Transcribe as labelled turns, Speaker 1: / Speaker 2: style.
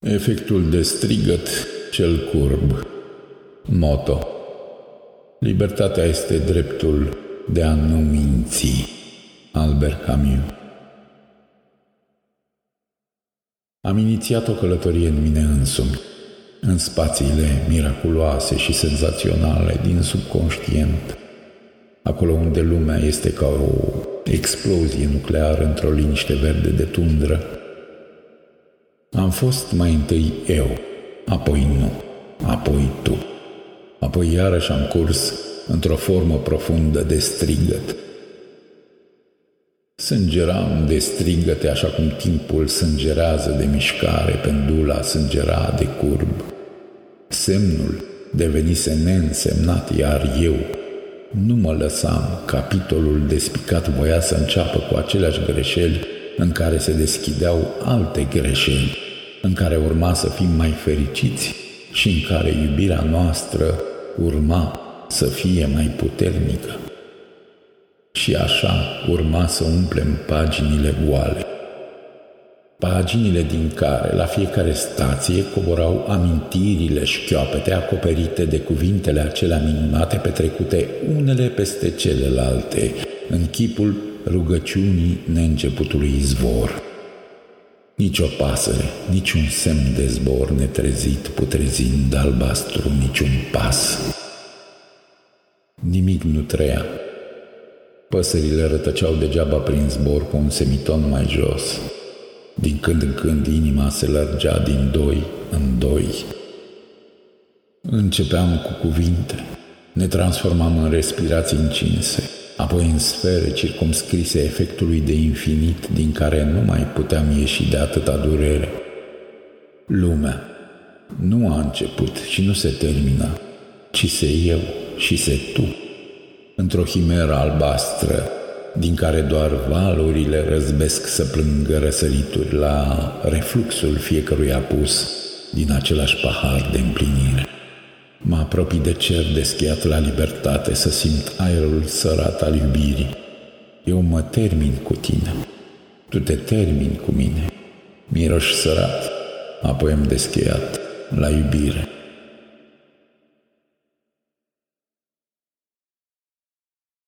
Speaker 1: Efectul de strigăt cel curb. Moto. Libertatea este dreptul de a nu minți. Albert Camus. Am inițiat o călătorie în mine însumi, în spațiile miraculoase și senzaționale din subconștient, acolo unde lumea este ca o explozie nucleară într-o liniște verde de tundră, am fost mai întâi eu, apoi nu, apoi tu. Apoi iarăși am curs într-o formă profundă de strigăt. Sângeram de strigăte așa cum timpul sângerează de mișcare, pendula sângera de curb. Semnul devenise neînsemnat, iar eu nu mă lăsam. Capitolul despicat voia să înceapă cu aceleași greșeli în care se deschideau alte greșeli în care urma să fim mai fericiți și în care iubirea noastră urma să fie mai puternică. Și așa urma să umplem paginile goale. Paginile din care, la fiecare stație, coborau amintirile șchioapete acoperite de cuvintele acelea minunate petrecute unele peste celelalte, în chipul rugăciunii neînceputului izvor. Nici o pasăre, nici un semn de zbor netrezit, putrezind albastru, niciun pas. Nimic nu trăia. Păsările rătăceau degeaba prin zbor cu un semiton mai jos. Din când în când inima se lărgea din doi în doi. Începeam cu cuvinte, ne transformam în respirații încinse, apoi în sfere circumscrise efectului de infinit din care nu mai puteam ieși de atâta durere. Lumea nu a început și nu se termină, ci se eu și se tu, într-o himeră albastră, din care doar valurile răzbesc să plângă răsărituri la refluxul fiecărui apus din același pahar de împlinire. Mă apropii de cer deschiat la libertate să simt aerul sărat al iubirii. Eu mă termin cu tine. Tu te termini cu mine. Miroși sărat, apoi am descheiat la iubire.